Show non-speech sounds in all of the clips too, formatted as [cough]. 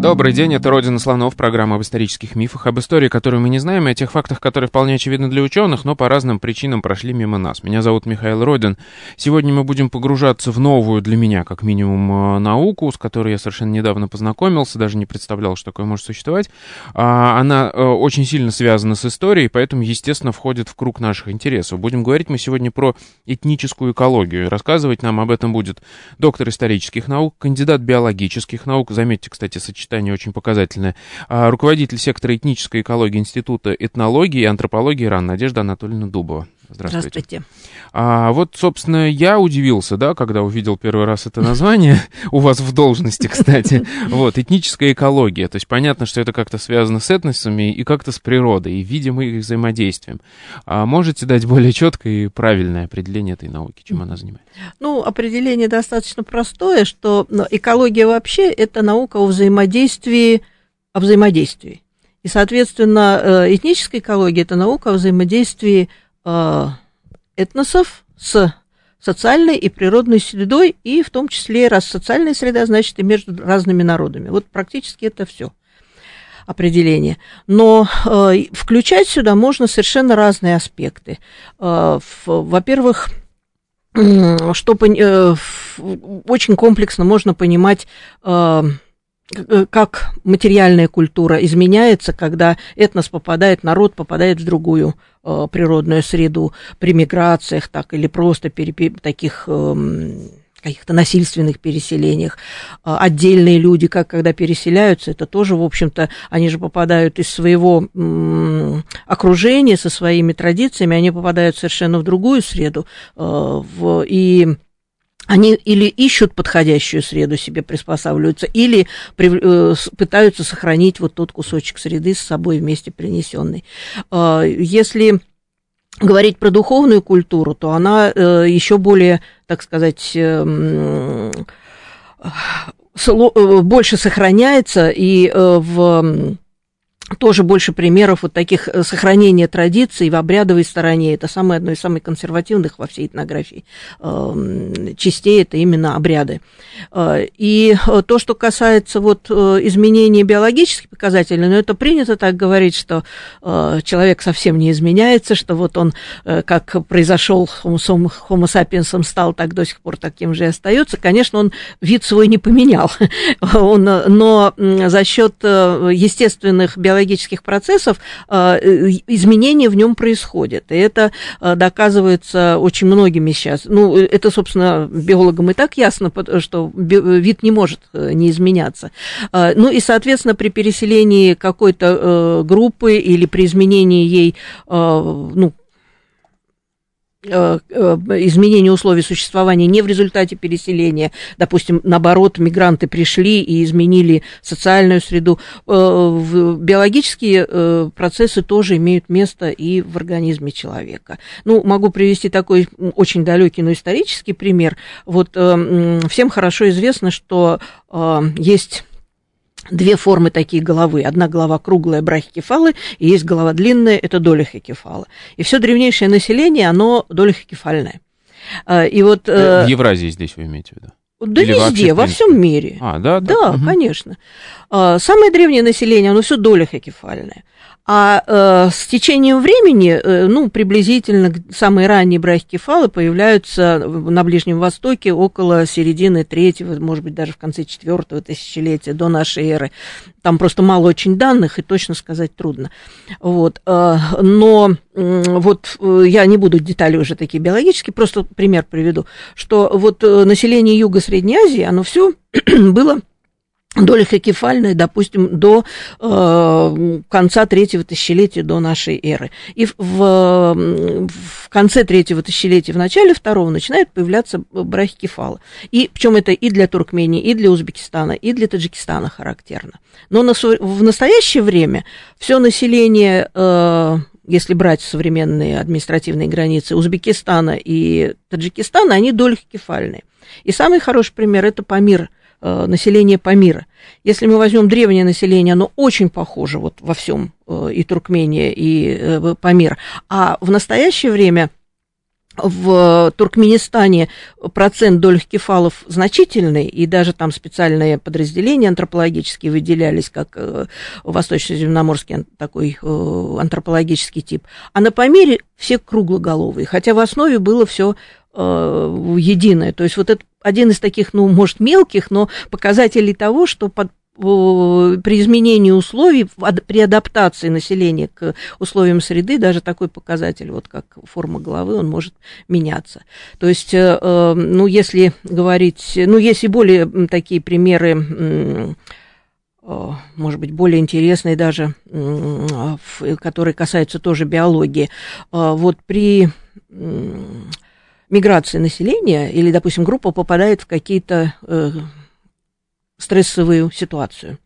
Добрый день, это «Родина слонов», программа об исторических мифах, об истории, которую мы не знаем, и о тех фактах, которые вполне очевидны для ученых, но по разным причинам прошли мимо нас. Меня зовут Михаил Родин. Сегодня мы будем погружаться в новую для меня, как минимум, э, науку, с которой я совершенно недавно познакомился, даже не представлял, что такое может существовать. А, она э, очень сильно связана с историей, поэтому, естественно, входит в круг наших интересов. Будем говорить мы сегодня про этническую экологию. Рассказывать нам об этом будет доктор исторических наук, кандидат биологических наук, заметьте, кстати, сочетание сочетание очень показательное. А, руководитель сектора этнической экологии Института этнологии и антропологии РАН Надежда Анатольевна Дубова. Здравствуйте. Здравствуйте. А, вот, собственно, я удивился, да, когда увидел первый раз это название, [laughs] у вас в должности, кстати, [laughs] вот, этническая экология, то есть понятно, что это как-то связано с этносами и как-то с природой, и, видимо, их взаимодействием. А можете дать более четкое и правильное определение этой науки, чем она занимается? Ну, определение достаточно простое, что ну, экология вообще – это наука о взаимодействии, о взаимодействии. И, соответственно, э, этническая экология – это наука о взаимодействии Э, этносов с социальной и природной средой, и в том числе, раз социальная среда, значит, и между разными народами. Вот практически это все определение. Но э, включать сюда можно совершенно разные аспекты. Э, во-первых, что э, очень комплексно можно понимать э, как материальная культура изменяется, когда этнос попадает, народ попадает в другую э, природную среду при миграциях, так или просто при таких э, каких-то насильственных переселениях. Э, отдельные люди, как когда переселяются, это тоже, в общем-то, они же попадают из своего м, окружения, со своими традициями, они попадают совершенно в другую среду. Э, в, и они или ищут подходящую среду себе приспосабливаются, или при, э, пытаются сохранить вот тот кусочек среды с собой вместе принесенный. Э, если говорить про духовную культуру, то она э, еще более, так сказать, э, э, больше сохраняется и э, в тоже больше примеров вот таких э, сохранения традиций в обрядовой стороне. Это самое одно из самых консервативных во всей этнографии эм, частей, это именно обряды. Э, и э, то, что касается вот изменения биологических показателей, ну, это принято так говорить, что человек совсем не изменяется, что вот он, как произошел homo sapiens стал, так до сих пор таким же и остается. Конечно, он вид свой не поменял, [laughs] он, но за счет естественных биологических биологических процессов э, изменения в нем происходят. И это э, доказывается очень многими сейчас. Ну, это, собственно, биологам и так ясно, что вид не может э, не изменяться. Ну и, соответственно, при переселении какой-то группы или при изменении ей ну, Э, э, изменение условий существования не в результате переселения, допустим, наоборот, мигранты пришли и изменили социальную среду. Э, биологические процессы тоже имеют место и в организме человека. Ну, могу привести такой очень далекий, но исторический пример. Вот всем хорошо известно, что есть две формы такие головы. Одна голова круглая, брахикефалы, и есть голова длинная, это долихокефалы. И все древнейшее население, оно долихокефальное. А, и вот, э, в Евразии здесь вы имеете в виду? Да Или везде, во всем мире. А, да? Да, угу. конечно. А, самое древнее население, оно все долихокефальное. А э, с течением времени, э, ну, приблизительно самые ранние брахикефалы появляются на Ближнем Востоке около середины третьего, может быть, даже в конце четвертого тысячелетия до нашей эры. Там просто мало очень данных, и точно сказать трудно. Вот. Э, но э, вот э, я не буду детали уже такие биологические, просто пример приведу, что вот э, население Юго-Средней Азии, оно все [clears throat] было доля хокефальная, допустим, до э, конца третьего тысячелетия до нашей эры. И в, в, конце третьего тысячелетия, в начале второго начинают появляться брахикефалы. И причем это и для Туркмении, и для Узбекистана, и для Таджикистана характерно. Но на, в настоящее время все население э, если брать современные административные границы Узбекистана и Таджикистана, они долькефальные. И самый хороший пример – это Памир – населения Памира. Если мы возьмем древнее население, оно очень похоже вот во всем и Туркмения, и Памир. А в настоящее время в Туркменистане процент доль кефалов значительный, и даже там специальные подразделения антропологические выделялись, как э, восточно-земноморский такой э, антропологический тип. А на Памире все круглоголовые, хотя в основе было все э, единое. То есть вот это один из таких, ну, может, мелких, но показателей того, что под при изменении условий, при адаптации населения к условиям среды, даже такой показатель, вот как форма головы, он может меняться. То есть, э, э, ну, если говорить, ну, есть и более такие примеры, э, может быть, более интересные даже, которые касаются тоже биологии. Вот при миграции населения или, допустим, группа попадает в какие-то стрессовую ситуацию.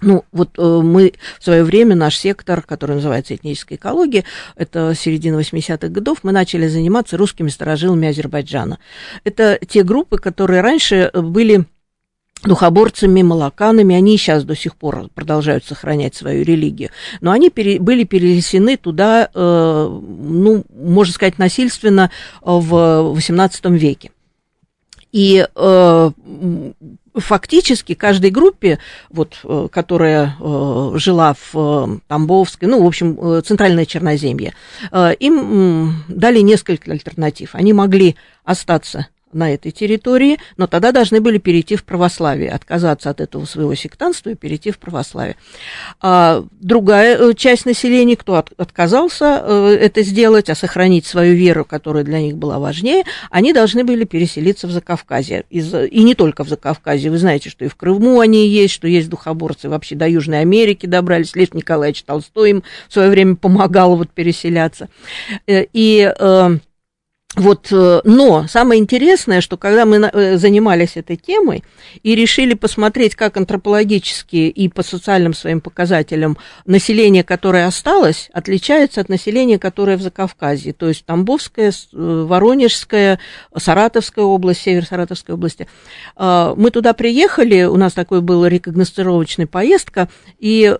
Ну, вот э, мы в свое время, наш сектор, который называется этническая экология, это середина 80-х годов, мы начали заниматься русскими сторожилами Азербайджана. Это те группы, которые раньше были духоборцами, молоканами, они сейчас до сих пор продолжают сохранять свою религию, но они пере, были перенесены туда, э, ну, можно сказать, насильственно в XVIII веке. И э, фактически каждой группе, вот, э, которая э, жила в э, Тамбовской, ну, в общем, э, Центральное Черноземье, э, им дали несколько альтернатив. Они могли остаться на этой территории, но тогда должны были перейти в православие, отказаться от этого своего сектанства и перейти в православие. А другая э, часть населения, кто от, отказался э, это сделать, а сохранить свою веру, которая для них была важнее, они должны были переселиться в Закавказье. И не только в Закавказье. Вы знаете, что и в Крыму они есть, что есть духоборцы вообще до Южной Америки добрались. Лев Николаевич Толстой им в свое время помогал вот переселяться. Э, и вот, э, но самое интересное, что когда мы э, занимались этой темой и решили посмотреть, как антропологически и по социальным своим показателям население, которое осталось, отличается от населения, которое в Закавказье, то есть Тамбовская, э, Воронежская, Саратовская область, север Саратовской области. Мы туда приехали, у нас такой был рекогностировочная поездка, и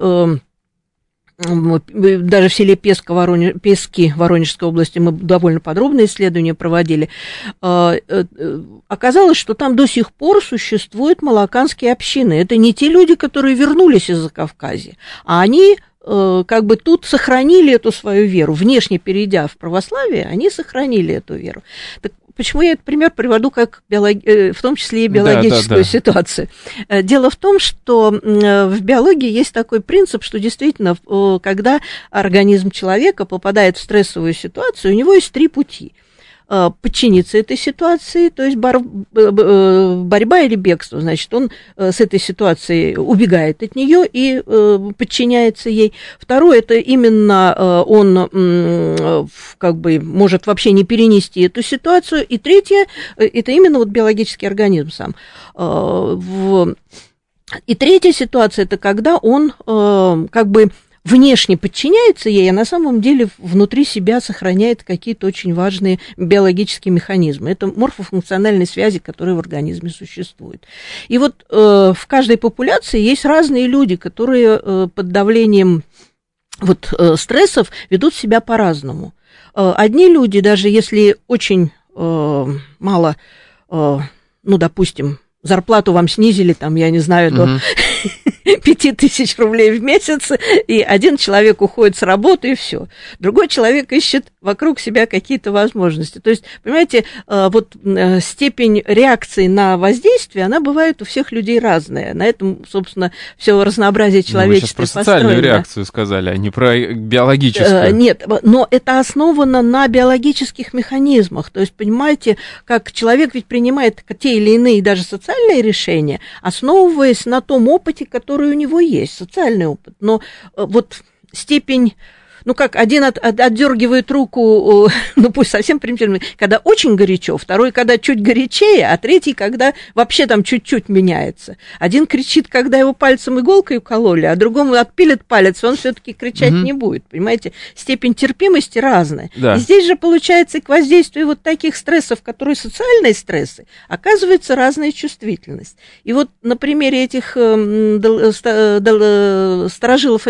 даже в селе Песка, Воронеж, Пески Воронежской области мы довольно подробное исследование проводили, а, э, э, оказалось, что там до сих пор существуют малаканские общины. Это не те люди, которые вернулись из Закавказья, а они э, как бы тут сохранили эту свою веру, внешне перейдя в православие, они сохранили эту веру. Так Почему я этот пример приводу как биолог... Э, в том числе и биологическую да, да, да. ситуацию? Э, дело в том, что э, в биологии есть такой принцип, что действительно, когда организм человека попадает в стрессовую ситуацию, у него есть три пути – подчиниться этой ситуации, то есть бор, э, борьба или бегство, значит, он э, с этой ситуацией убегает от нее и подчиняется ей. Второе, это именно он как бы может вообще не перенести эту ситуацию. И третье, это именно вот биологический организм сам. И третья ситуация, это когда он как бы внешне подчиняется ей, а на самом деле внутри себя сохраняет какие-то очень важные биологические механизмы. Это морфофункциональные связи, которые в организме существуют. И вот э, в каждой популяции есть разные люди, которые э, под давлением вот, э, стрессов ведут себя по-разному. Э, одни люди, даже если очень э, мало, э, ну, допустим, зарплату вам снизили, там, я не знаю, угу. [laughs] 5 тысяч рублей в месяц, и один человек уходит с работы, и все. Другой человек ищет вокруг себя какие-то возможности. То есть, понимаете, э, вот э, степень реакции на воздействие, она бывает у всех людей разная. На этом, собственно, все разнообразие человечества ну, вы сейчас про социальную реакцию сказали, а не про биологическую. Э, нет, но это основано на биологических механизмах. То есть, понимаете, как человек ведь принимает те или иные даже социальные решения, основываясь на том опыте, который у него есть, социальный опыт. Но вот степень ну как, один от, от, отдергивает руку, [laughs] ну пусть совсем примитивно, когда очень горячо, второй, когда чуть горячее, а третий, когда вообще там чуть-чуть меняется. Один кричит, когда его пальцем иголкой укололи, а другому отпилит палец, он все-таки кричать угу. не будет. Понимаете, степень терпимости разная. Да. И здесь же получается к воздействию вот таких стрессов, которые социальные стрессы, оказывается разная чувствительность. И вот на примере этих эм, сторожилов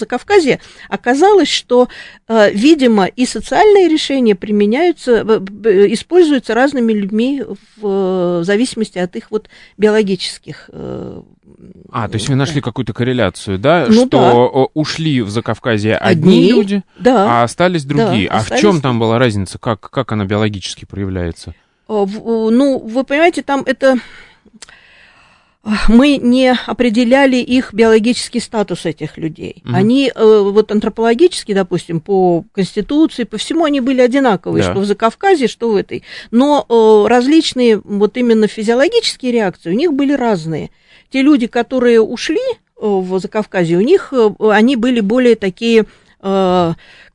Закавказья оказалось, что, э, видимо, и социальные решения применяются, используются разными людьми в зависимости от их вот биологических э, а, то есть вы нашли какую-то корреляцию, да, ну, что да. ушли в Закавказье одни, одни люди, да, а остались другие. Да, а остались... в чем там была разница? Как, как она биологически проявляется? Э, ну, вы понимаете, там это мы не определяли их биологический статус этих людей. Mm-hmm. Они э, вот антропологически, допустим, по конституции, по всему они были одинаковые, да. что в Закавказье, что в этой. Но э, различные вот именно физиологические реакции у них были разные. Те люди, которые ушли э, в Закавказье, у них они были более такие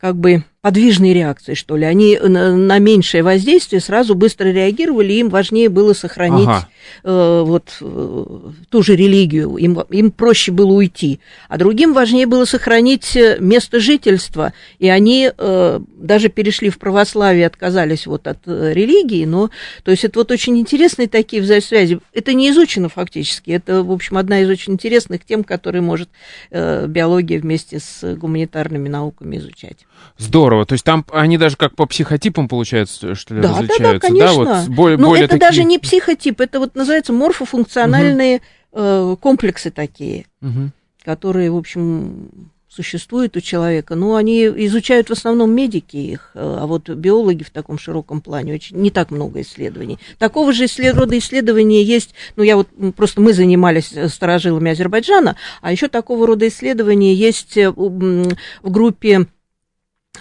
как бы подвижные реакции, что ли. Они на, на меньшее воздействие сразу быстро реагировали, им важнее было сохранить ага. э, вот э, ту же религию, им, им проще было уйти. А другим важнее было сохранить э, место жительства, и они э, даже перешли в православие, отказались вот от э, религии, но, то есть это вот очень интересные такие взаимосвязи. Это не изучено фактически, это, в общем, одна из очень интересных тем, которые может э, биология вместе с гуманитарными науками изучать. Здорово. То есть там они даже как по психотипам, получается, что ли, да, различаются? Да, да, конечно. Да, вот более, Но более это такие... даже не психотип, это вот называется морфофункциональные угу. э, комплексы такие, угу. которые, в общем, существуют у человека. Но они изучают в основном медики их, э, а вот биологи в таком широком плане очень не так много исследований. Такого же исслед... рода исследования есть, ну я вот просто мы занимались э, старожилами Азербайджана, а еще такого рода исследования есть э, в группе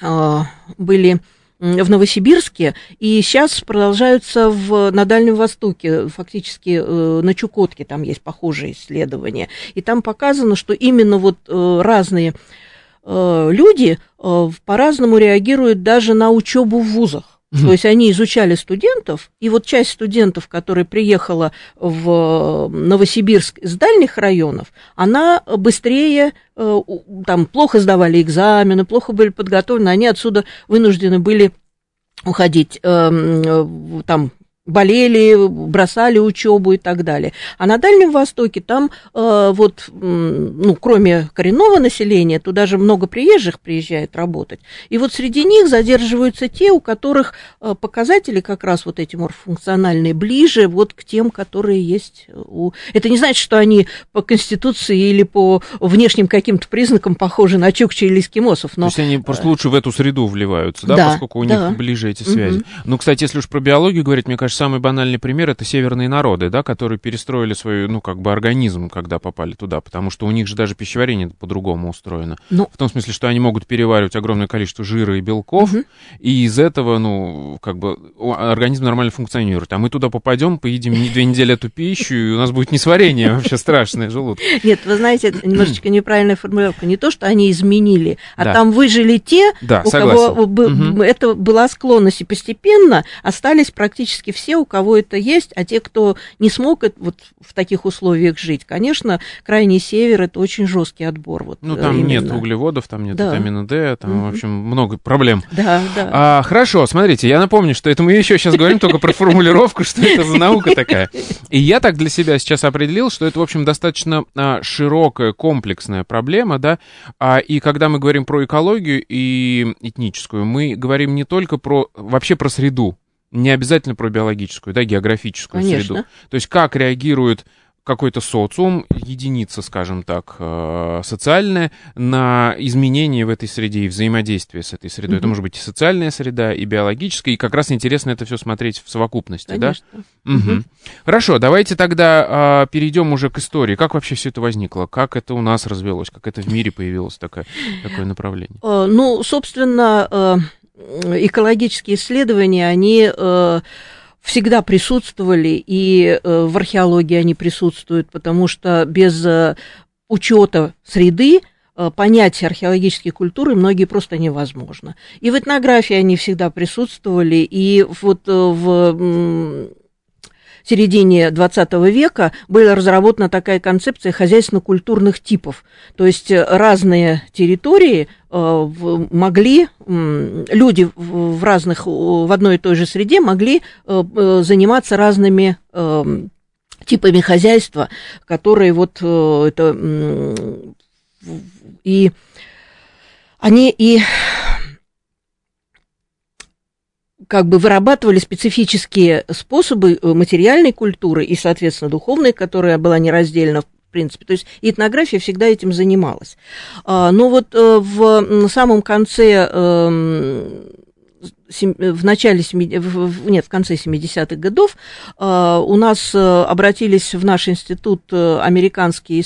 были в Новосибирске, и сейчас продолжаются в, на Дальнем Востоке, фактически э, на Чукотке там есть похожие исследования. И там показано, что именно вот э, разные э, люди по-разному реагируют даже на учебу в вузах. То есть они изучали студентов, и вот часть студентов, которая приехала в Новосибирск из дальних районов, она быстрее, э, там, плохо сдавали экзамены, плохо были подготовлены, они отсюда вынуждены были уходить эм, э, там болели, бросали учебу и так далее. А на Дальнем Востоке там э, вот, ну, кроме коренного населения, туда же много приезжих приезжает работать. И вот среди них задерживаются те, у которых э, показатели как раз вот эти морфункциональные ближе вот к тем, которые есть у... Это не значит, что они по конституции или по внешним каким-то признакам похожи на чукчи или эскимосов, но... То есть они просто лучше в эту среду вливаются, да, да поскольку у да. них ближе эти связи. Угу. Ну, кстати, если уж про биологию говорить, мне кажется, же самый банальный пример это северные народы, да, которые перестроили свой, ну, как бы организм, когда попали туда, потому что у них же даже пищеварение по-другому устроено. Ну, в том смысле, что они могут переваривать огромное количество жира и белков, угу. и из этого, ну, как бы организм нормально функционирует. А мы туда попадем, поедим две недели эту пищу, и у нас будет несварение вообще страшное желудок. Нет, вы знаете, это немножечко неправильная формулировка. Не то, что они изменили, а да. там выжили те, да, у согласен. кого угу. это была склонность, и постепенно остались практически все все, у кого это есть, а те, кто не смог вот в таких условиях жить, конечно, крайний север это очень жесткий отбор. Вот ну, там именно. нет углеводов, там нет да. витамина D, там, mm-hmm. в общем, много проблем. Да, да. А, хорошо, смотрите, я напомню, что это мы еще сейчас говорим только про формулировку, что это за наука такая. И я так для себя сейчас определил, что это, в общем, достаточно а, широкая, комплексная проблема, да, а, и когда мы говорим про экологию и этническую, мы говорим не только про, вообще про среду, не обязательно про биологическую, да, географическую Конечно. среду. То есть как реагирует какой-то социум, единица, скажем так, э, социальная, на изменения в этой среде и взаимодействие с этой средой. Mm-hmm. Это может быть и социальная среда, и биологическая, и как раз интересно это все смотреть в совокупности, Конечно. да? Mm-hmm. Хорошо, давайте тогда э, перейдем уже к истории. Как вообще все это возникло? Как это у нас развелось? Как это в мире появилось такое, такое направление? Uh, ну, собственно... Экологические исследования, они э, всегда присутствовали, и э, в археологии они присутствуют, потому что без э, учета среды понятия археологической культуры многие просто невозможно. И в этнографии они всегда присутствовали, и вот в середине 20 века была разработана такая концепция хозяйственно-культурных типов. То есть разные территории э, могли, люди в разных, в одной и той же среде могли э, э, заниматься разными типами хозяйства, которые вот это и они и как бы вырабатывали специфические способы э, материальной культуры и, соответственно, духовной, которая была нераздельна в принципе. То есть этнография всегда этим занималась. А, но вот э, в самом конце эм, в начале, нет, в конце 70-х годов э, у нас обратились в наш институт американские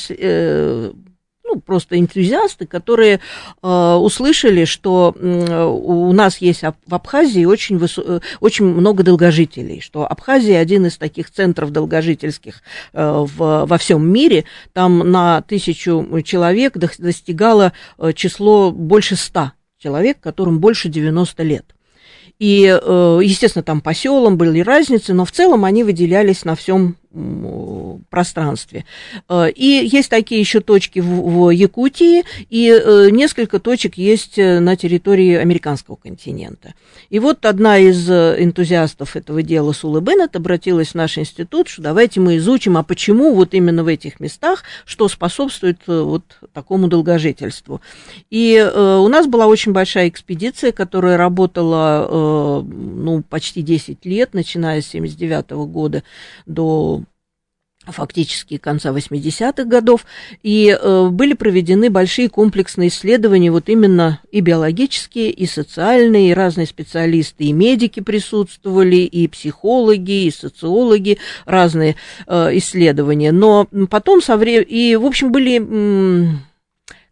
ну, просто энтузиасты, которые э, услышали, что э, у нас есть в Абхазии очень, высо- э, очень много долгожителей, что Абхазия один из таких центров долгожительских э, в, во всем мире. Там на тысячу человек достигало э, число больше ста человек, которым больше 90 лет. И, э, естественно, там по селам были разницы, но в целом они выделялись на всем пространстве. Э, и есть такие еще точки в, Якутии, и э, несколько точек есть э, на территории американского континента. И вот одна из энтузиастов этого дела, Сула Беннет, обратилась в наш институт, что давайте мы изучим, а почему вот именно в этих местах, что способствует вот такому долгожительству. И у нас была очень большая экспедиция, которая работала ну, почти 10 лет, начиная с 79 года до фактически конца 80-х годов, и э, были проведены большие комплексные исследования, вот именно и биологические, и социальные, и разные специалисты, и медики присутствовали, и психологи, и социологи, разные э, исследования. Но потом со временем, и, в общем, были... М-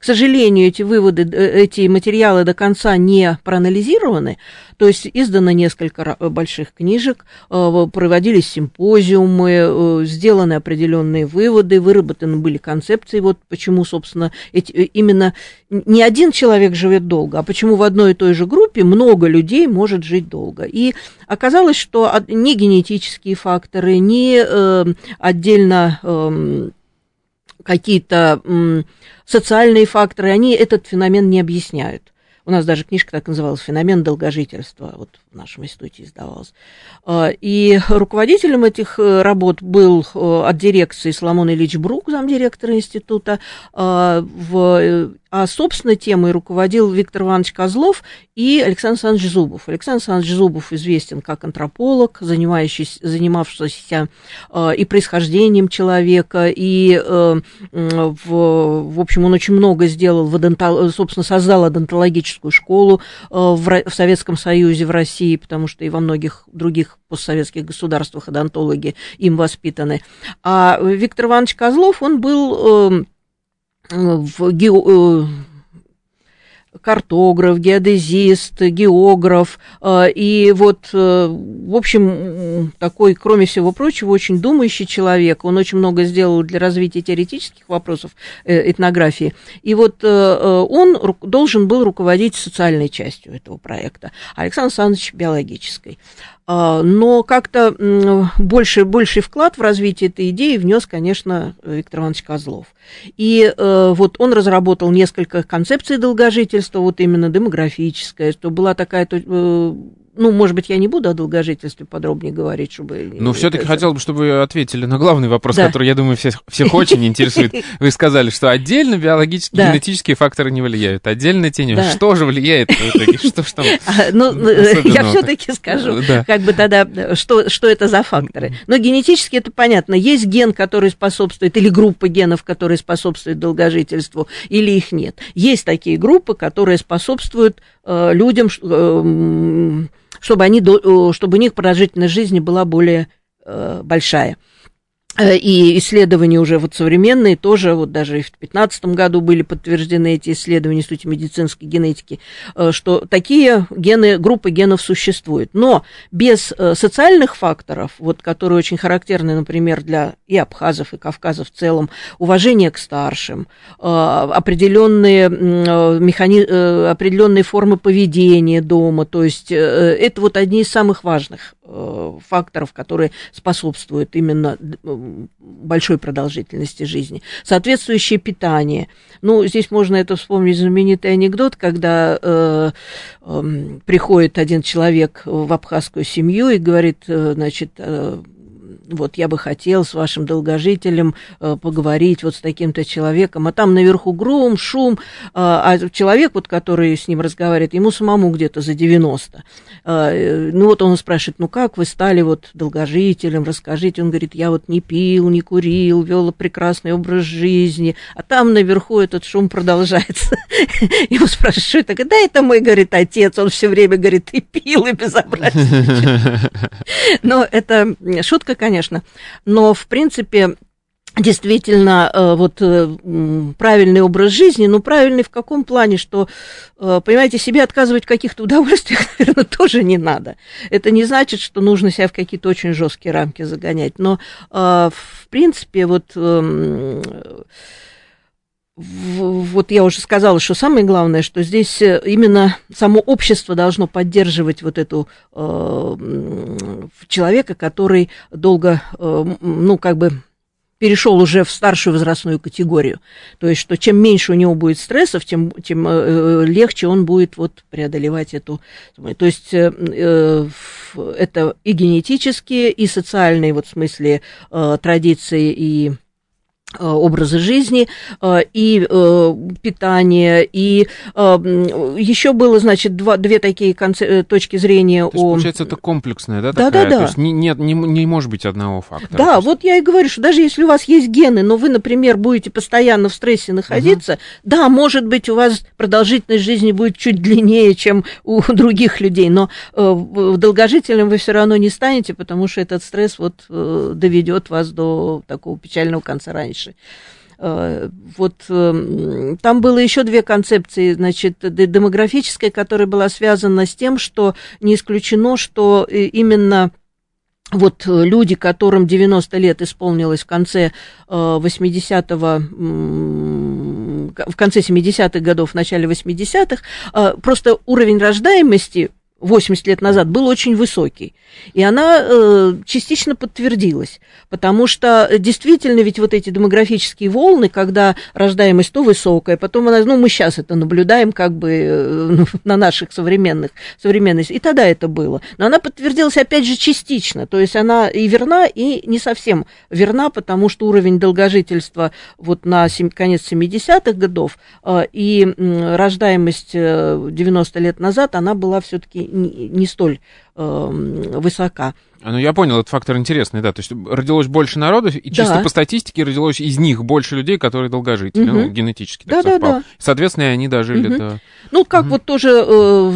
к сожалению, эти выводы, э, эти материалы до конца не проанализированы, то есть издано несколько больших книжек, э, проводились симпозиумы, э, сделаны определенные выводы, выработаны были концепции, вот почему, собственно, эти, именно не один человек живет долго, а почему в одной и той же группе много людей может жить долго. И оказалось, что ни генетические факторы, ни отдельно эм, какие-то социальные факторы, они этот феномен не объясняют. У нас даже книжка так называлась «Феномен долгожительства», вот в нашем институте издавалась. А, и руководителем этих э, работ был э, от дирекции Соломон Ильич Брук, замдиректора института, а, в э, а, собственно, темой руководил Виктор Иванович Козлов и Александр Александрович Зубов. Александр Александрович Зубов известен как антрополог, занимающийся, занимавшийся э, и происхождением человека, и, э, в, в общем, он очень много сделал, в одонтол, собственно, создал одонтологическую школу э, в, в Советском Союзе, в России, потому что и во многих других постсоветских государствах одонтологи им воспитаны. А Виктор Иванович Козлов, он был... Э, в гео э, картограф, геодезист, географ, э, и вот, э, в общем, такой, кроме всего прочего, очень думающий человек. Он очень много сделал для развития теоретических вопросов этнографии. И вот он должен был руководить социальной частью этого проекта, Александр Александрович биологической. А, но как-то больше, больший вклад в развитие этой идеи внес, конечно, Виктор Иванович Козлов. И э, вот он разработал несколько концепций долгожительства, вот именно демографическое, что была такая э, ну, может быть, я не буду о долгожительстве подробнее говорить, чтобы... Но все-таки хотел бы, чтобы вы ответили на главный вопрос, да. который, я думаю, всех, всех очень интересует. [laughs] Вы сказали, что отдельно биологические, да. генетические факторы не влияют, отдельно тени. Да. Что же влияет в итоге? Что ж там а, Ну, [laughs] я все-таки скажу, [laughs] как бы тогда, что, что это за факторы. Но генетически это понятно. Есть ген, который способствует, или группа генов, которые способствуют долгожительству, или их нет. Есть такие группы, которые способствуют э, людям... Э, чтобы, они, чтобы у них продолжительность жизни была более э, большая. Э, и исследования уже вот современные тоже, вот даже и в 2015 году были подтверждены эти исследования в Институте медицинской генетики, э, что такие гены, группы генов существуют. Но без э, социальных факторов, вот, которые очень характерны, например, для и абхазов, и кавказов в целом, уважение к старшим, определенные, механи... определенные формы поведения дома, то есть это вот одни из самых важных факторов, которые способствуют именно большой продолжительности жизни. Соответствующее питание. Ну, здесь можно это вспомнить знаменитый анекдот, когда э, э, приходит один человек в абхазскую семью и говорит, э, значит, э, вот я бы хотел с вашим долгожителем э, поговорить вот с таким-то человеком, а там наверху гром, шум, э, а человек, вот, который с ним разговаривает, ему самому где-то за 90. Э, ну вот он спрашивает, ну как вы стали вот долгожителем, расскажите. Он говорит, я вот не пил, не курил, вел прекрасный образ жизни, а там наверху этот шум продолжается. [laughs] Его спрашивают, что это? Да, это мой, говорит, отец, он все время, говорит, и пил, и безобразие. [laughs] Но это шутка, конечно, конечно. Но, в принципе, действительно э, вот э, правильный образ жизни, но правильный в каком плане, что, э, понимаете, себе отказывать в каких-то удовольствиях, [laughs] наверное, тоже не надо. Это не значит, что нужно себя в какие-то очень жесткие рамки загонять, но, в принципе, вот эм, вот я уже сказала, что самое главное, что здесь э, именно само общество должно поддерживать вот эту э, человека, который долго, э, ну, как бы перешел уже в старшую возрастную категорию. То есть, что чем меньше у него будет стрессов, тем, тем э, э легче он будет вот преодолевать эту... То есть, э, э, это и генетические, и социальные, вот в смысле э, традиции и образа жизни э, и э, питания, и еще было, значит, два, две такие конце, точки зрения То есть, о... получается, это комплексное, да, да, такая? Да, да, То есть не, нет, не, не может быть одного фактора. Да, вот я и говорю, что даже если у вас есть гены, но вы, например, будете постоянно в стрессе находиться, угу. да, может быть, у вас продолжительность жизни будет чуть длиннее, чем у [laughs] других людей, но долгожителем вы все равно не станете, потому что этот стресс вот доведет вас до такого печального конца раньше дальше. Э, вот эм, там было еще две концепции, значит, демографическая, которая была связана с тем, что не исключено, что э, именно вот люди, которым 90 лет исполнилось в конце 80-го, э, в конце 70-х годов, в начале 80-х, просто уровень рождаемости 80 лет назад был очень высокий. И она э, частично подтвердилась, потому что действительно ведь вот эти демографические волны, когда рождаемость то высокая, потом она, ну мы сейчас это наблюдаем как бы э, ну, [laughs] на наших современных, современных, и тогда это было. Но она подтвердилась опять же частично, то есть она и верна, и не совсем верна, потому что уровень долгожительства вот на 7, конец 70-х годов э, и э, рождаемость 90 лет назад, она была все-таки не, столь э, высока. Ну, я понял, этот фактор интересный, да. То есть родилось больше народу, и чисто да. по статистике родилось из них больше людей, которые долгожители, угу. ну, генетически так да, совпало. Да. Соответственно, они дожили угу. до... Ну, как угу. вот тоже э,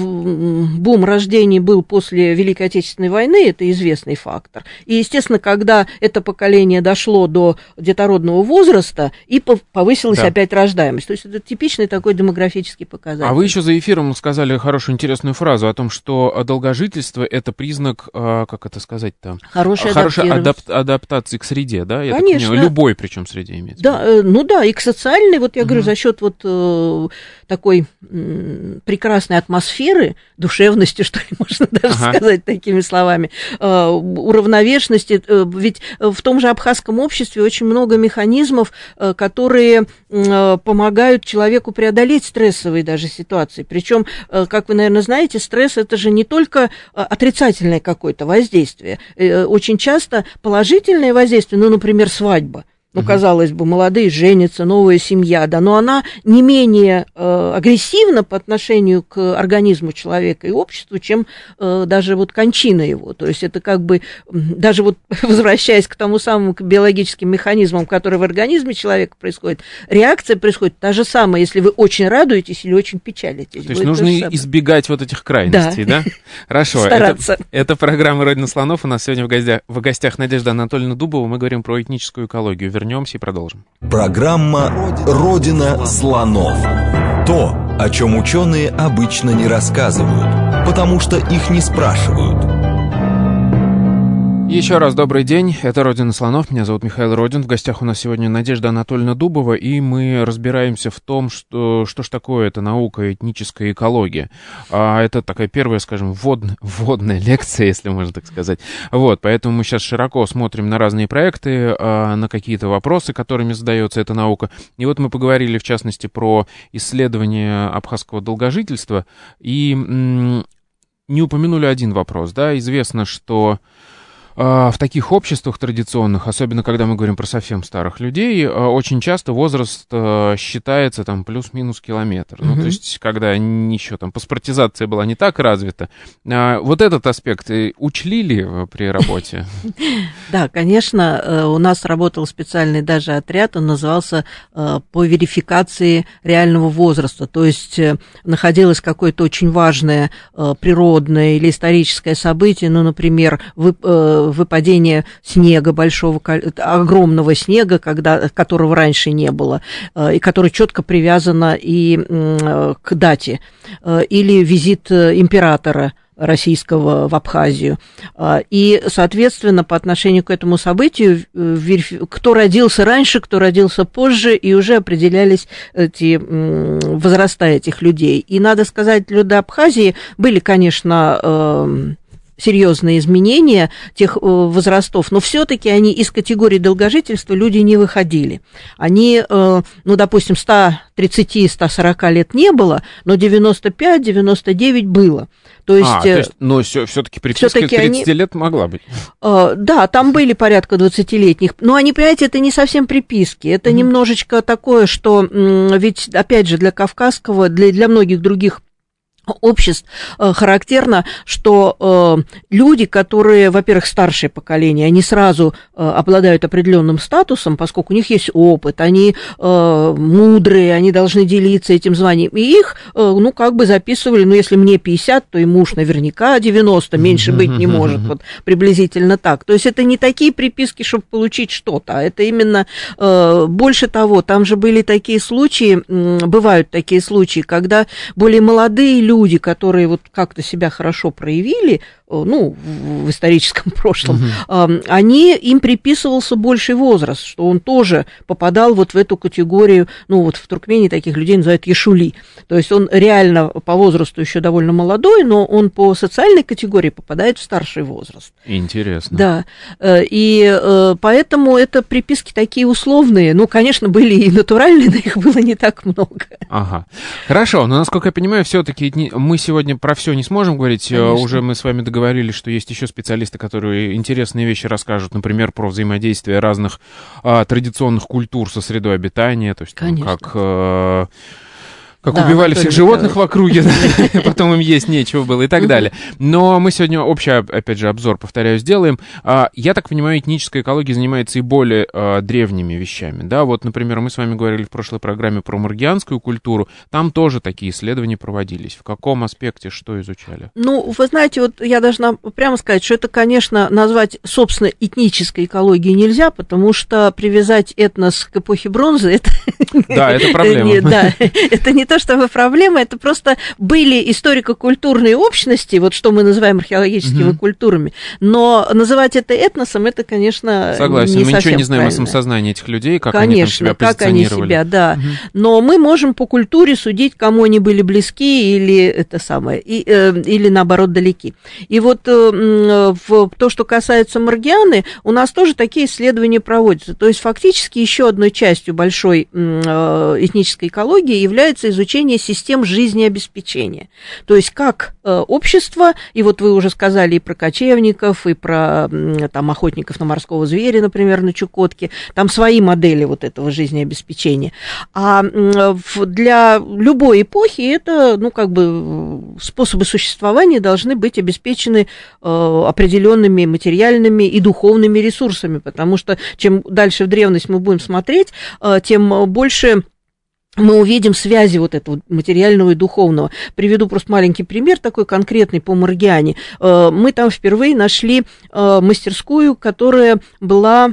бум рождений был после Великой Отечественной войны, это известный фактор. И, естественно, когда это поколение дошло до детородного возраста, и повысилась да. опять рождаемость. То есть это типичный такой демографический показатель. А вы еще за эфиром сказали хорошую интересную фразу о том, что долгожительство – это признак, э, как это сказать, сказать-то? Хорошая, Хорошая адап адаптация к среде, да? Я Конечно. понимаю, любой причем среде имеется. Да, э, ну да, и к социальной, вот я угу. говорю, за счет вот э, такой э, прекрасной атмосферы, душевности, [laughs] что ли, можно даже ага. сказать такими словами, э, уравновешенности, э, ведь в том же абхазском обществе очень много механизмов, э, которые помогают человеку преодолеть стрессовые даже ситуации. Причем, э, как вы, наверное, знаете, стресс это же не только э, отрицательное какое-то воздействие. Э, очень часто положительное воздействие, ну, например, свадьба. Ну, казалось бы, молодые женятся, новая семья, да, но она не менее э, агрессивна по отношению к организму человека и обществу, чем э, даже вот кончина его. То есть это как бы, даже вот [laughs] возвращаясь к тому самому к биологическим механизмам, которые в организме человека происходят, реакция происходит та же самая, если вы очень радуетесь или очень печалитесь. То есть нужно избегать вот этих крайностей, да? да? [laughs] Хорошо. Стараться. Это, это программа «Родина слонов». У нас сегодня в гостях, в гостях Надежда Анатольевна Дубова. Мы говорим про этническую экологию. Вернемся и продолжим. Программа «Родина слонов». То, о чем ученые обычно не рассказывают, потому что их не спрашивают – еще раз добрый день, это «Родина слонов», меня зовут Михаил Родин, в гостях у нас сегодня Надежда Анатольевна Дубова, и мы разбираемся в том, что, что ж такое эта наука этническая экология. А это такая первая, скажем, ввод, вводная лекция, если можно так сказать. Вот, поэтому мы сейчас широко смотрим на разные проекты, а, на какие-то вопросы, которыми задается эта наука. И вот мы поговорили, в частности, про исследование абхазского долгожительства, и не упомянули один вопрос, да, известно, что в таких обществах традиционных, особенно когда мы говорим про совсем старых людей, а, очень часто возраст а, считается там плюс-минус километр. Mm-hmm. Ну, то есть, когда еще там паспортизация была не так развита. Вот этот аспект э, учли ли при работе? [laughs] Да, конечно, э, у нас работал специальный даже отряд, он назывался э, по верификации реального возраста. То есть находилось какое-то очень важное природное или историческое событие, ну, например, выпадение снега большого, огромного снега, когда, которого раньше не было, э, и который четко привязано и к дате, э, или визит э, императора российского в Абхазию. И, соответственно, по отношению к этому событию, кто родился раньше, кто родился позже, и уже определялись эти возраста этих людей. И, надо сказать, люди Абхазии были, конечно, эм, серьезные изменения тех э, возрастов, но все-таки они из категории долгожительства люди не выходили. Они, э, ну, допустим, 130-140 лет не было, но 95-99 было. То есть, а, то есть но все-таки приписка 30 они, лет могла быть. Да, там были порядка 20-летних, но они, понимаете, это не совсем приписки, это mm-hmm. немножечко такое, что ведь, опять же, для кавказского, для, для многих других обществ э, характерно, что э, люди, которые, во-первых, старшее поколение, они сразу э, обладают определенным статусом, поскольку у них есть опыт, они мудрые, они должны делиться этим званием, и их, ну, как бы записывали, ну, если мне 50, то и муж наверняка 90, меньше быть не может, вот приблизительно так. То есть это не такие приписки, чтобы получить что-то, а это именно больше того, там же были такие случаи, бывают такие случаи, когда более молодые люди люди, которые вот как-то себя хорошо проявили, ну, в историческом [laughs] прошлом, угу. они, им приписывался больший возраст, что он тоже попадал вот в эту категорию, ну, вот в Туркмении таких людей называют ешули. То есть он реально по возрасту еще довольно молодой, но он по социальной категории попадает в старший возраст. Интересно. Да, э, и э, поэтому это приписки такие условные. Ну, конечно, были и натуральные, [laughs] но их было не так много. Ага. Хорошо, но, насколько я понимаю, все-таки мы сегодня про все не сможем говорить. Конечно. Уже мы с вами договорились говорили, что есть еще специалисты, которые интересные вещи расскажут, например, про взаимодействие разных а, традиционных культур со средой обитания, то есть там, как... А, как да, убивали всех животных в округе, [laughs] [laughs] потом им есть нечего было и так далее. Но мы сегодня общий, опять же, обзор, повторяю, сделаем. А, я так понимаю, этническая экология занимается и более а, древними вещами, да, вот, например, мы с вами говорили в прошлой программе про маргианскую культуру, там тоже такие исследования проводились. В каком аспекте что изучали? Ну, вы знаете, вот я должна прямо сказать, что это, конечно, назвать, собственно, этнической экологией нельзя, потому что привязать этнос к эпохе бронзы, это... Да, это [laughs] проблема. Да, это не то, то чтобы проблема, это просто были историко-культурные общности, вот что мы называем археологическими угу. культурами, но называть это этносом, это, конечно, Согласен, не мы ничего не знаем правильно. о самосознании этих людей, как конечно, они там себя как они себя, да. Угу. Но мы можем по культуре судить, кому они были близки или это самое, и, э, или наоборот далеки. И вот э, в то, что касается Маргианы, у нас тоже такие исследования проводятся. То есть фактически еще одной частью большой э, этнической экологии является изучение изучение систем жизнеобеспечения. То есть как э, общество, и вот вы уже сказали и про кочевников, и про там, охотников на морского зверя, например, на Чукотке, там свои модели вот этого жизнеобеспечения. А для любой эпохи это, ну, как бы способы существования должны быть обеспечены э, определенными материальными и духовными ресурсами, потому что чем дальше в древность мы будем смотреть, э, тем больше мы увидим связи вот этого материального и духовного. Приведу просто маленький пример такой конкретный по Маргиане. Э, мы там впервые нашли э, мастерскую, которая была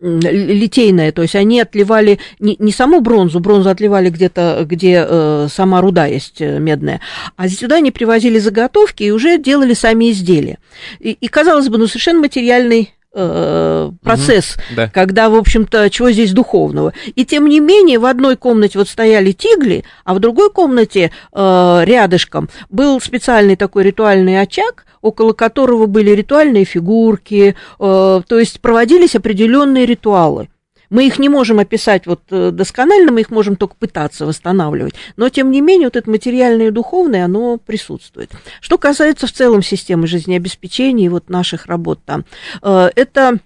литейная, то есть они отливали не, не саму бронзу, бронзу отливали где-то, где э, сама руда есть медная, а сюда они привозили заготовки и уже делали сами изделия. И, и казалось бы, ну совершенно материальный Э, процесс, угу, да. когда, в общем-то, чего здесь духовного. И тем не менее, в одной комнате вот стояли тигли, а в другой комнате э, рядышком был специальный такой ритуальный очаг, около которого были ритуальные фигурки, э, то есть проводились определенные ритуалы. Мы их не можем описать вот э, досконально, мы их можем только пытаться восстанавливать, но тем не менее вот это материальное и духовное, оно присутствует. Что касается в целом системы жизнеобеспечения и вот наших работ там, э, это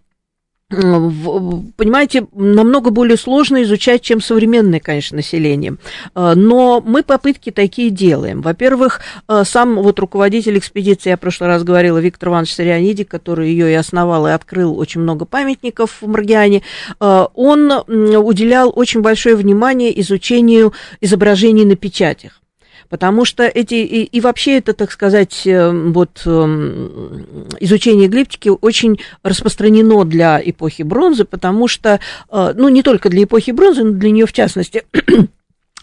понимаете, намного более сложно изучать, чем современное, конечно, население. А, но мы попытки такие делаем. Во-первых, а, сам вот руководитель экспедиции, я в прошлый раз говорила, Виктор Иванович Сарианиди, который ее и основал, и открыл очень много памятников в Маргиане, он уделял очень большое внимание изучению изображений на печатях потому что эти, и, и вообще это, так сказать, э, вот эм, изучение глиптики очень распространено для эпохи бронзы, потому что, э, ну, не только для эпохи бронзы, но для нее в частности,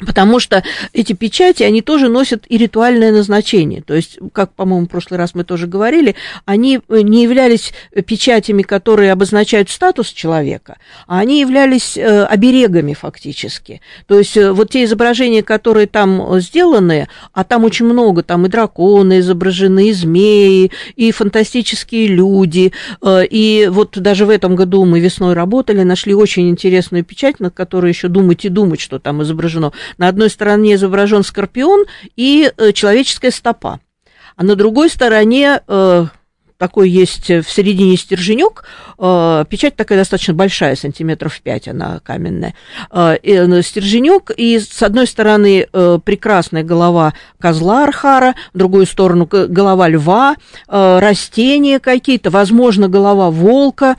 Потому что эти печати, они тоже носят и ритуальное назначение. То есть, как, по-моему, в прошлый раз мы тоже говорили, они э, не являлись печатями, которые обозначают статус человека, а они являлись э, оберегами фактически. То есть, э, вот те изображения, которые там сделаны, а там очень много, там и драконы изображены, и змеи, и фантастические люди. И вот даже в этом году мы весной работали, нашли очень интересную печать, на которой еще думать и думать, что там изображено на одной стороне изображен скорпион и э, человеческая стопа, а на другой стороне э, такой есть в середине стерженек, э, печать такая достаточно большая, сантиметров 5 она каменная, стерженек, и с одной стороны прекрасная голова козла архара, в другую сторону голова льва, растения какие-то, возможно, голова волка,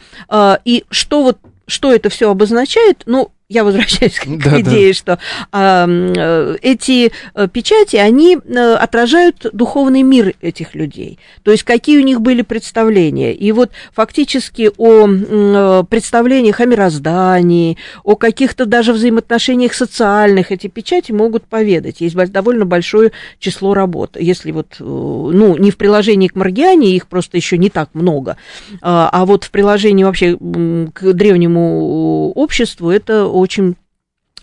и что вот что это все обозначает, ну, я возвращаюсь к да, идее, да. что э, эти э, печати, они э, отражают духовный мир этих людей, то есть какие у них были представления. И вот фактически о э, представлениях о мироздании, о каких-то даже взаимоотношениях социальных эти печати могут поведать. Есть довольно большое число работ. Если вот, ну, не в приложении к Маргиане, их просто еще не так много, а, а вот в приложении вообще к древнему обществу это очень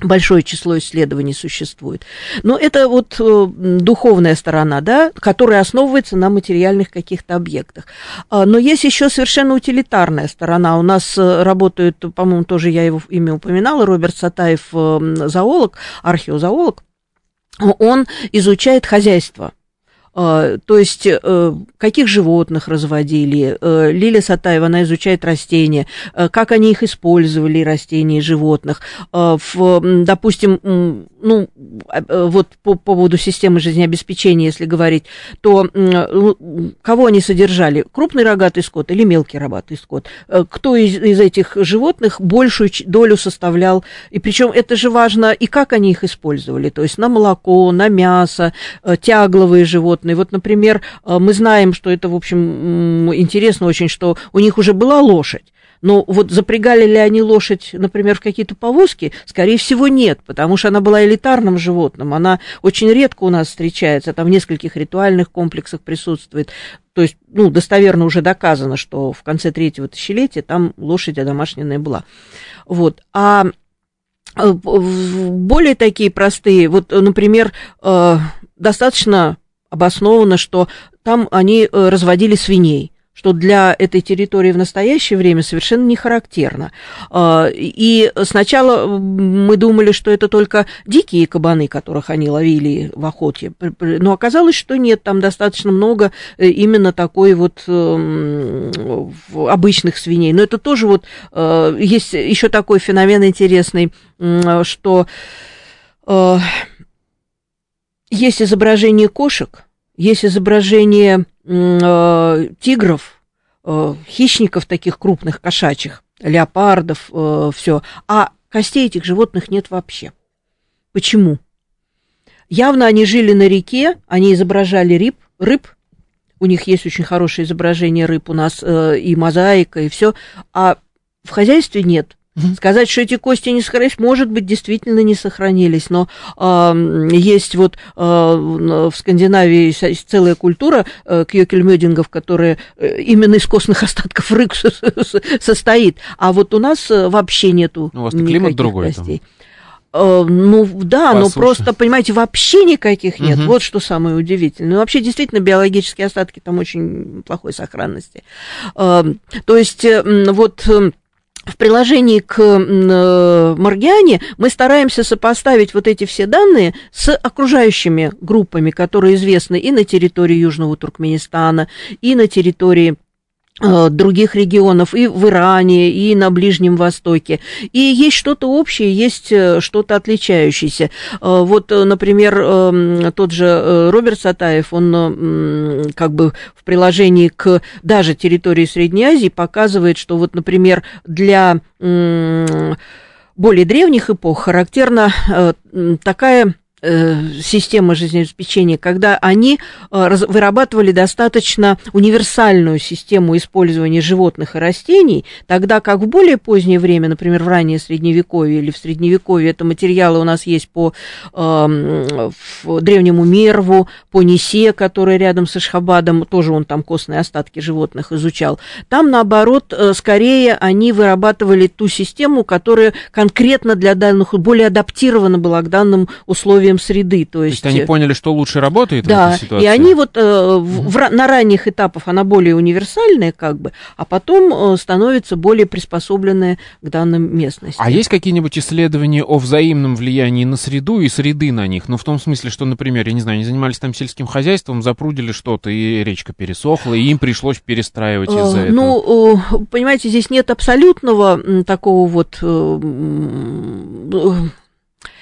большое число исследований существует. Но это вот э, духовная сторона, да, которая основывается на материальных каких-то объектах. А, но есть еще совершенно утилитарная сторона. У нас э, работает, по-моему, тоже я его имя упоминала, Роберт Сатаев, э, зоолог, археозоолог. Он изучает хозяйство то есть, э, каких животных разводили. Э, Лилия Сатаева, она изучает растения, э, как они их использовали, растения и животных. В, допустим, ну, вот по поводу системы жизнеобеспечения, если говорить, то кого они содержали? Крупный рогатый скот или мелкий рогатый скот? Кто из, из этих животных большую долю составлял? И причем это же важно, и как они их использовали. То есть на молоко, на мясо, тягловые животные, животные. Вот, например, э, мы знаем, что это, в общем, интересно очень, что у них уже была лошадь. Но вот запрягали ли они лошадь, например, в какие-то повозки? Скорее всего, нет, потому что она была элитарным животным. Она очень редко у нас встречается, там в нескольких ритуальных комплексах присутствует. То есть, ну, достоверно уже доказано, что в конце третьего тысячелетия там лошадь одомашненная была. Вот. А э, более такие простые, вот, например, э, достаточно обосновано, что там они э, разводили свиней что для этой территории в настоящее время совершенно не характерно. А, и сначала мы думали, что это только дикие кабаны, которых они ловили в охоте, но оказалось, что нет, там достаточно много э, именно такой вот эм, обычных свиней. Но это тоже вот э, есть еще такой феномен интересный, что есть изображение кошек, есть изображение э, тигров, э, хищников таких крупных, кошачьих, леопардов, э, все. А костей этих животных нет вообще. Почему? Явно они жили на реке, они изображали рыб, рыб, у них есть очень хорошее изображение рыб, у нас э, и мозаика, и все, а в хозяйстве нет. Сказать, что эти кости не сохранились, может быть, действительно не сохранились, но э, есть вот э, в Скандинавии целая культура э, кьёкельмёдингов, которая э, именно из костных остатков рыб состоит, а вот у нас э, вообще нету У вас климат другой костей. Там. Э, ну да, По но просто, понимаете, вообще никаких нет. Угу. Вот что самое удивительное. Ну, вообще, действительно, биологические остатки там очень плохой сохранности. Э, то есть, вот в приложении к э, Маргиане мы стараемся сопоставить вот эти все данные с окружающими группами, которые известны и на территории Южного Туркменистана, и на территории других регионов и в Иране, и на Ближнем Востоке. И есть что-то общее, есть э, что-то отличающееся. Э, вот, например, эм, тот же Роберт Сатаев, он как бы в приложении к даже территории Средней Азии показывает, что вот, например, для более древних эпох характерна такая Э, системы жизнеобеспечения, когда они э, вырабатывали достаточно универсальную систему использования животных и растений, тогда как в более позднее время, например, в раннее средневековье или в средневековье, это материалы у нас есть по э, древнему Мерву, по Нисе, который рядом с Ашхабадом, тоже он там костные остатки животных изучал. Там, наоборот, э, скорее они вырабатывали ту систему, которая конкретно для данных, более адаптирована была к данным условиям условиям среды. То есть, то есть они э, поняли, что лучше работает да, в этой ситуации? и они вот э, в, на ранних этапах она более универсальная как бы, а потом э, становится более приспособленная к данным местности. А есть какие-нибудь исследования о взаимном влиянии на среду и среды на них? Ну, в том смысле, что, например, я не знаю, они занимались там сельским хозяйством, запрудили что-то, и речка пересохла, и им пришлось перестраивать из-за этого. Ну, понимаете, здесь нет абсолютного такого вот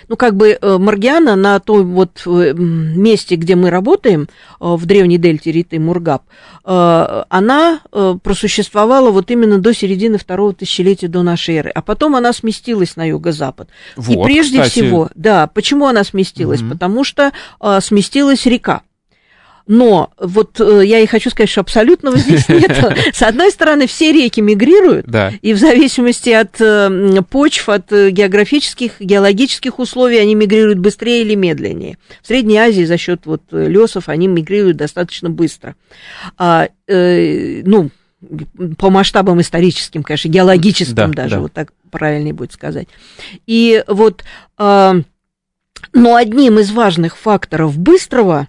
ну, как бы э, Маргиана на том вот э, месте, где мы работаем, э, в древней дельте Риты Мургаб, она просуществовала вот именно до середины второго тысячелетия до нашей эры, а потом она сместилась на юго-запад. Вот, И прежде кстати... всего, да, почему она сместилась? Угу. Потому что сместилась река. Но вот э, я и хочу сказать, что абсолютного здесь [laughs] нет. С одной стороны, все реки мигрируют, да. и в зависимости от э, почв, от э, географических, геологических условий они мигрируют быстрее или медленнее. В Средней Азии за счет вот лесов они мигрируют достаточно быстро. А, э, ну, по масштабам историческим, конечно, геологическим да, даже, да. вот так правильнее будет сказать. И вот, э, но одним из важных факторов быстрого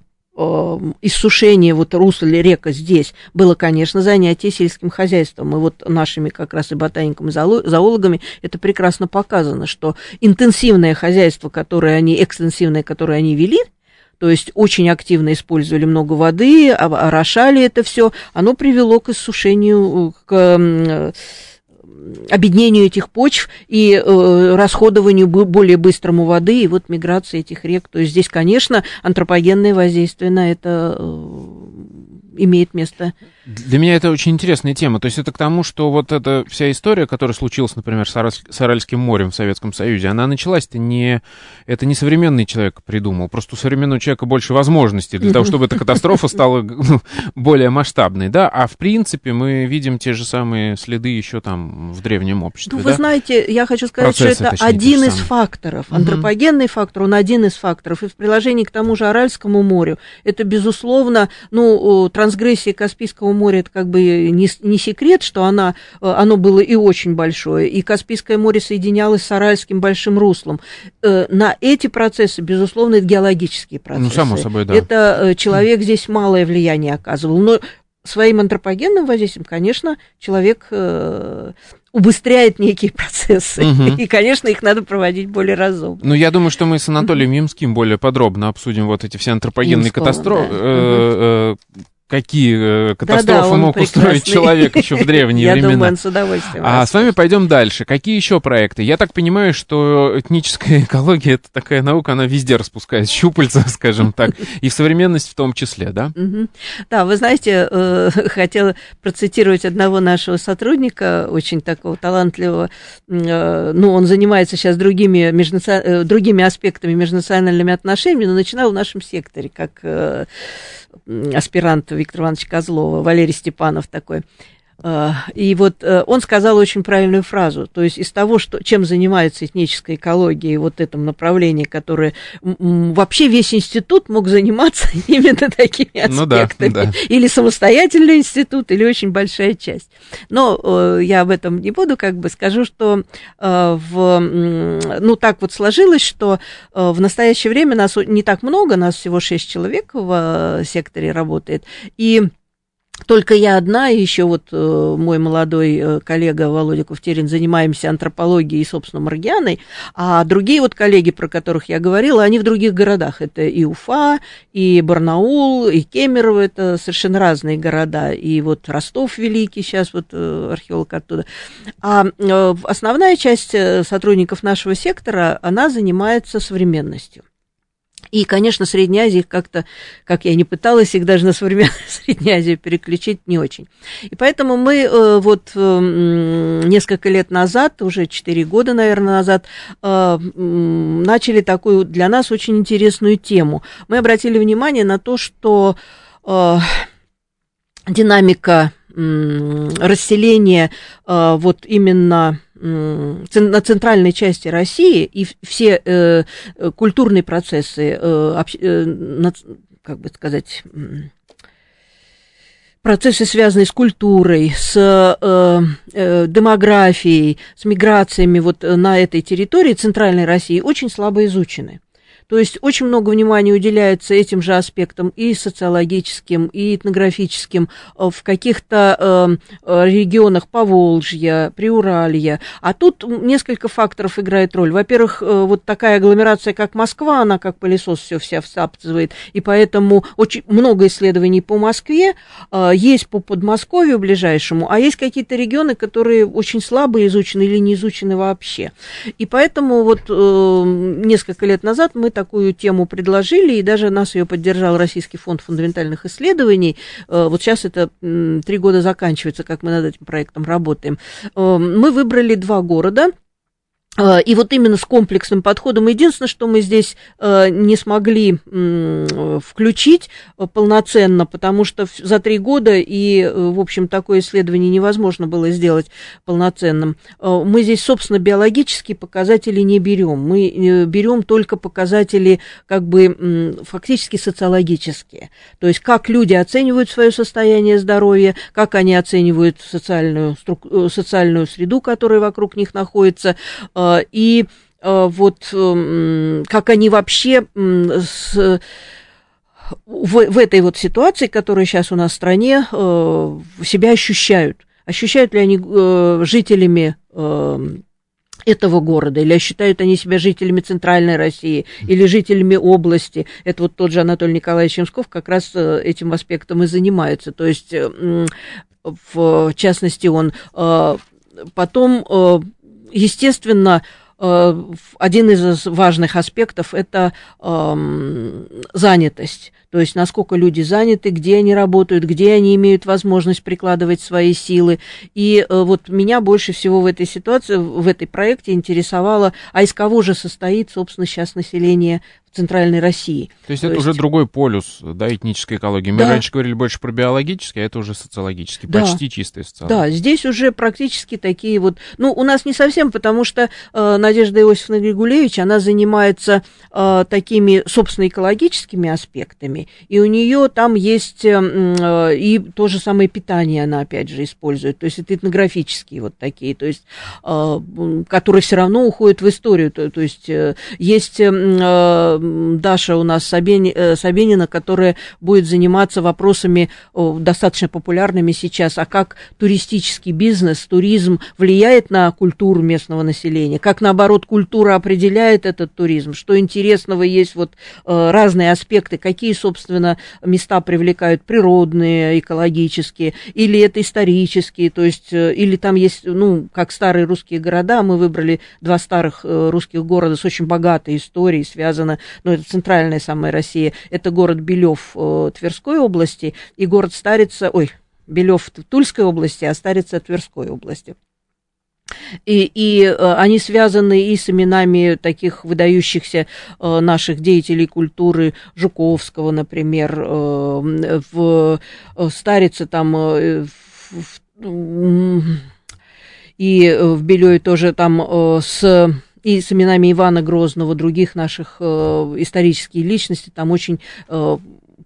иссушение вот русла река здесь было, конечно, занятие сельским хозяйством. И вот нашими как раз и ботаниками, и зоологами это прекрасно показано, что интенсивное хозяйство, которое они, экстенсивное, которое они вели, то есть очень активно использовали много воды, орошали это все, оно привело к иссушению, к объединению этих почв и э, расходованию более быстрому воды и вот миграции этих рек. То есть здесь, конечно, антропогенное воздействие на это э, имеет место. Для меня это очень интересная тема. То есть это к тому, что вот эта вся история, которая случилась, например, с, Араль... с Аральским морем в Советском Союзе, она началась-то не... Это не современный человек придумал. Просто у современного человека больше возможностей для того, чтобы эта катастрофа стала ну, более масштабной, да? А в принципе мы видим те же самые следы еще там в древнем обществе, Ну, вы да? знаете, я хочу сказать, Процессы, что это точнее, один из факторов. Антропогенный фактор, он один из факторов. И в приложении к тому же Аральскому морю, это, безусловно, ну, трансгрессия Каспийского моря, это как бы не, не секрет, что она, э, оно было и очень большое, и Каспийское море соединялось с Аральским большим руслом. Э, на эти процессы, безусловно, это геологические процессы. Ну, само собой, да. Это э, человек здесь малое влияние оказывал. Но своим антропогенным воздействием, конечно, человек э, убыстряет некие процессы. Угу. И, конечно, их надо проводить более разумно. Ну, я думаю, что мы с Анатолием Ямским более подробно обсудим вот эти все антропогенные катастрофы. Да. Э, э, какие э, катастрофы да, да, мог устроить человек еще в древние времена. [laughs] Я думаю, он с удовольствием. А с вами пойдем дальше. Какие еще проекты? Я так понимаю, что этническая [laughs] экология это такая наука, она везде распускает щупальца, [laughs] скажем так, и в современность в том числе, да? Да, вы знаете, э, хотела процитировать одного нашего сотрудника, очень такого талантливого. Э, ну, он занимается сейчас другими, другими аспектами межнациональными отношениями, но начинал в нашем секторе как аспирант Виктора Ивановича Козлова, Валерий Степанов такой. А, и вот э, он сказал очень правильную фразу. То есть из того, что, чем занимается этническая экология, вот этом направлении, которое вообще весь институт мог заниматься [laughs] именно такими аспектами. Ну да, да. Или самостоятельный институт, или очень большая часть. Но э, я об этом не буду, как бы скажу, что э, в, ну так вот сложилось, что в настоящее время нас не так много, нас всего 6 человек в секторе работает. И только я одна, и еще вот э, мой молодой э, коллега Володя Куфтерин занимаемся антропологией и, собственно, Маргианой, а другие вот коллеги, про которых я говорила, они в других городах. Это и Уфа, и Барнаул, и Кемерово, это совершенно разные города, и вот Ростов Великий, сейчас вот э, археолог оттуда. А э, основная часть э, сотрудников нашего сектора, она занимается современностью. И, конечно, Средняя Азия как-то, как я не пыталась их даже на современную [laughs] Среднюю Азию переключить, не очень. И поэтому мы э, вот э, несколько лет назад, уже 4 года, наверное, назад, э, начали такую для нас очень интересную тему. Мы обратили внимание на то, что динамика расселения вот именно на центральной части России и все э, культурные процессы, э, э, как бы сказать, процессы, связанные с культурой, с э, э, демографией, с миграциями вот на этой территории центральной России очень слабо изучены. То есть очень много внимания уделяется этим же аспектам и социологическим, и этнографическим э, в каких-то э, регионах Поволжья, Приуралья. А тут несколько факторов играет роль. Во-первых, э, вот такая агломерация, как Москва, она как пылесос все вся всапывает, и поэтому очень много исследований по Москве, э, есть по Подмосковью ближайшему, а есть какие-то регионы, которые очень слабо изучены или не изучены вообще. И поэтому вот э, несколько лет назад мы такую тему предложили, и даже нас ее поддержал Российский фонд фундаментальных исследований. Э, вот сейчас это три года заканчивается, как мы над этим проектом работаем. Э, мы выбрали два города – и вот именно с комплексным подходом. Единственное, что мы здесь э, не смогли включить э, полноценно, потому что за три года и, в общем, такое исследование невозможно было сделать полноценным. Мы здесь, собственно, биологические показатели не берем. Мы берем только показатели как бы фактически социологические. То есть как люди оценивают свое состояние здоровья, как они оценивают социальную, социальную среду, которая вокруг них находится, Э, и э, вот эм, как они вообще с в, в этой вот ситуации, которая сейчас у нас в стране, э, себя ощущают. Ощущают ли они жителями этого города, или считают они себя жителями Центральной России, или жителями области. Это вот тот же Анатолий Николаевич Ямсков как раз этим аспектом и занимается. То есть, в частности, он потом естественно, э, один из важных аспектов – это эм, занятость. То есть, насколько люди заняты, где они работают, где они имеют возможность прикладывать свои силы. И э, вот меня больше всего в этой ситуации, в этой проекте интересовало, а из кого же состоит, собственно, сейчас население центральной России. То есть То это есть... уже другой полюс, да, этнической экологии. Мы да. раньше говорили больше про биологический, а это уже социологический, да. почти чистая социология. Да, здесь уже практически такие вот, ну, у нас не совсем, потому что э, Надежда Иосифовна Григулевич, она занимается э, такими, собственно, экологическими аспектами, продуктами. И у нее там есть и то же самое питание она, опять же, использует. То есть это этнографические вот такие, то есть, которые все равно уходят в историю. То, то есть есть Даша у нас Собенина, которая будет заниматься вопросами достаточно популярными сейчас, а как туристический бизнес, туризм влияет на культуру местного населения, как, наоборот, культура определяет этот туризм, что интересного есть вот э, разные аспекты, какие, собственно, места привлекают природные, экологические, или это исторические, то есть, э, или там есть, ну, как старые русские города, мы выбрали два старых э, русских города с очень богатой историей, связано, ну, это центральная самая Россия, это город Белев Тверской области и город Старица, ой, Белев в Тульской области, а Старица Тверской области. И, и э, они связаны и с именами таких выдающихся э, наших деятелей культуры Жуковского, например, э, в Старице там в, и в Белёе тоже там с и с именами Ивана Грозного, других наших исторических личностей, там очень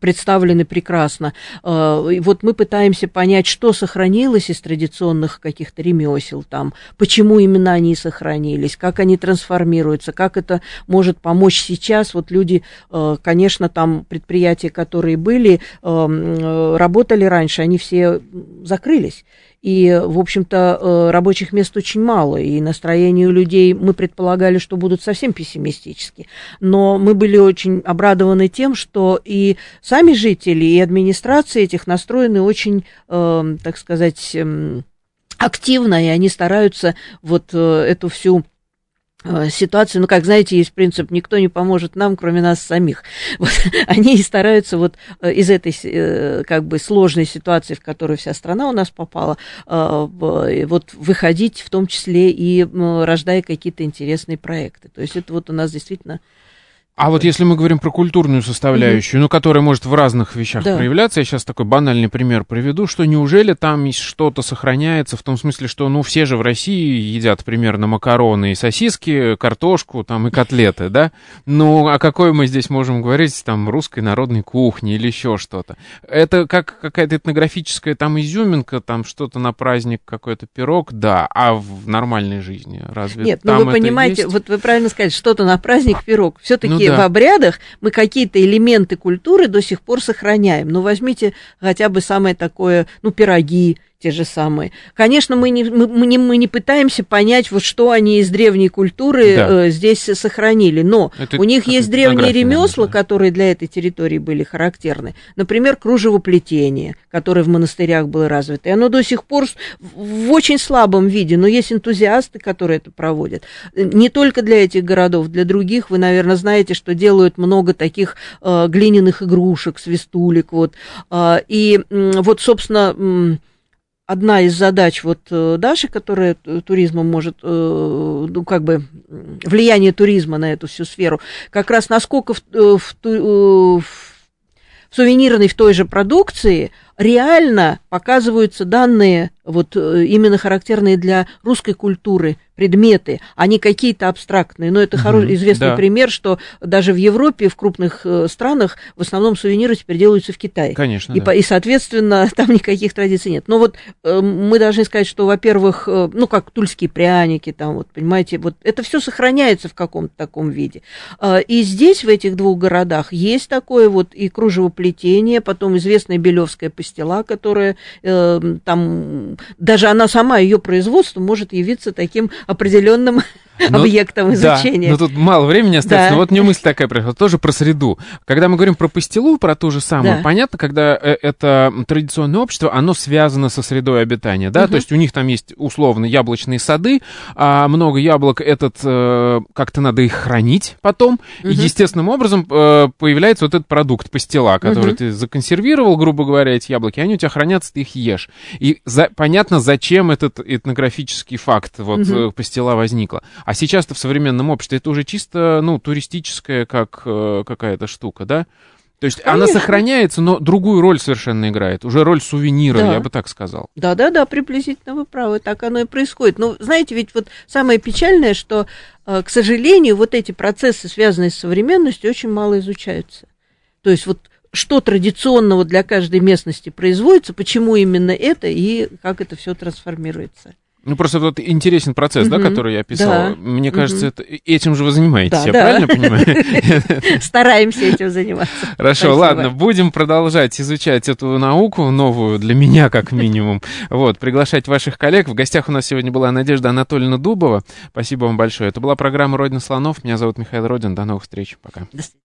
представлены прекрасно. А, вот мы пытаемся понять, что сохранилось из традиционных каких-то ремесел там, почему именно они сохранились, как они трансформируются, как это может помочь сейчас. Вот люди, а, конечно, там предприятия, которые были, а, работали раньше, они все закрылись. И, в общем-то, э, рабочих мест очень мало, и настроение у людей, мы предполагали, что будут совсем пессимистические. Но мы были очень обрадованы тем, что и сами жители, и администрации этих настроены очень, э, так сказать, эм, активно, и они стараются вот э, эту всю ситуацию, ну, как знаете, есть принцип, никто не поможет нам, кроме нас самих. [laughs] Вот, они и стараются вот э, из этой, э, как бы, сложной ситуации, в которую вся страна у нас попала, вот выходить, в том числе и рождая какие-то интересные проекты. То есть это вот у нас действительно а вот если мы говорим про культурную составляющую, mm-hmm. ну, которая может в разных вещах да. проявляться, я сейчас такой банальный пример приведу, что неужели там что-то сохраняется в том смысле, что, ну, все же в России едят примерно макароны и сосиски, картошку там и котлеты, да? Ну, о какой мы здесь можем говорить, там, русской народной кухне или еще что-то? Это как какая-то этнографическая там изюминка, там что-то на праздник, какой-то пирог, да, а в нормальной жизни разве Нет, ну, вы понимаете, есть? вот вы правильно сказали, что-то на праздник, пирог. Все-таки ну, да. в обрядах мы какие-то элементы культуры до сих пор сохраняем. Ну, возьмите хотя бы самое такое, ну, пироги, те же самые. Конечно, мы не, мы, мы, не, мы не пытаемся понять, вот что они из древней культуры да. э, здесь сохранили, но это, у них есть древние ремесла, да. которые для этой территории были характерны. Например, кружевоплетение, которое в монастырях было развито. И оно до сих пор в очень слабом виде, но есть энтузиасты, которые это проводят. Не только для этих городов, для других. Вы, наверное, знаете, что делают много таких э, глиняных игрушек, свистулек. Вот. Э, и э, вот, собственно, одна из задач вот э, Даши, которая туризмом может, э, ну, как бы, влияние туризма на эту всю сферу, как раз насколько в, э, в, в, в сувенирной в той же продукции реально показываются данные, вот именно характерные для русской культуры, предметы, а не какие-то абстрактные. Но это угу, хороший, известный да. пример, что даже в Европе, в крупных э, странах, в основном сувениры теперь делаются в Китае. Конечно. И, да. и соответственно, [laughs] там никаких традиций нет. Но вот э, мы должны сказать, что, во-первых, э, ну, как тульские пряники, там, вот, понимаете, вот это все сохраняется в каком-то таком виде. Э, и здесь, в этих двух городах, есть такое вот и кружевоплетение, потом известная белевская пастила, которая э, там, даже она сама, ее производство может явиться таким определенным но, ну, объектом изучения. Да, но тут мало времени остается. Да. Но вот мне мысль такая пришла, тоже про среду. Когда мы говорим про пастилу, про то же самое, да. понятно, когда э, это традиционное общество, оно связано со средой обитания, да, угу. то есть у них там есть условно яблочные сады, а много яблок, этот, э, как-то надо их хранить потом, угу. и естественным образом э, появляется вот этот продукт пастила, который угу. ты законсервировал, грубо говоря, эти яблоки, они у тебя хранятся, ты их ешь. И за, понятно, зачем этот этнографический факт вот угу. пастила возникла. А сейчас-то в современном обществе это уже чисто, ну, туристическая как э, какая-то штука, да? То есть Конечно. она сохраняется, но другую роль совершенно играет. Уже роль сувенира, да. я бы так сказал. Да-да-да, приблизительно вы правы, так оно и происходит. Но знаете, ведь вот самое печальное, что, э, к сожалению, вот эти процессы, связанные с современностью, очень мало изучаются. То есть вот что традиционного для каждой местности производится, почему именно это и как это все трансформируется. Ну, просто вот интересен процесс, угу. да, который я описал. Да. Мне кажется, угу. это, этим же вы занимаетесь, да, я да. правильно понимаю? [laughs] Стараемся этим заниматься. Хорошо, ладно, будем продолжать изучать эту науку, новую для меня, как [laughs] минимум. Вот, приглашать ваших коллег. В гостях у нас сегодня была Надежда Анатольевна Дубова. Спасибо вам большое. Это была программа «Родина слонов». Меня зовут Михаил Родин. До новых встреч. Пока.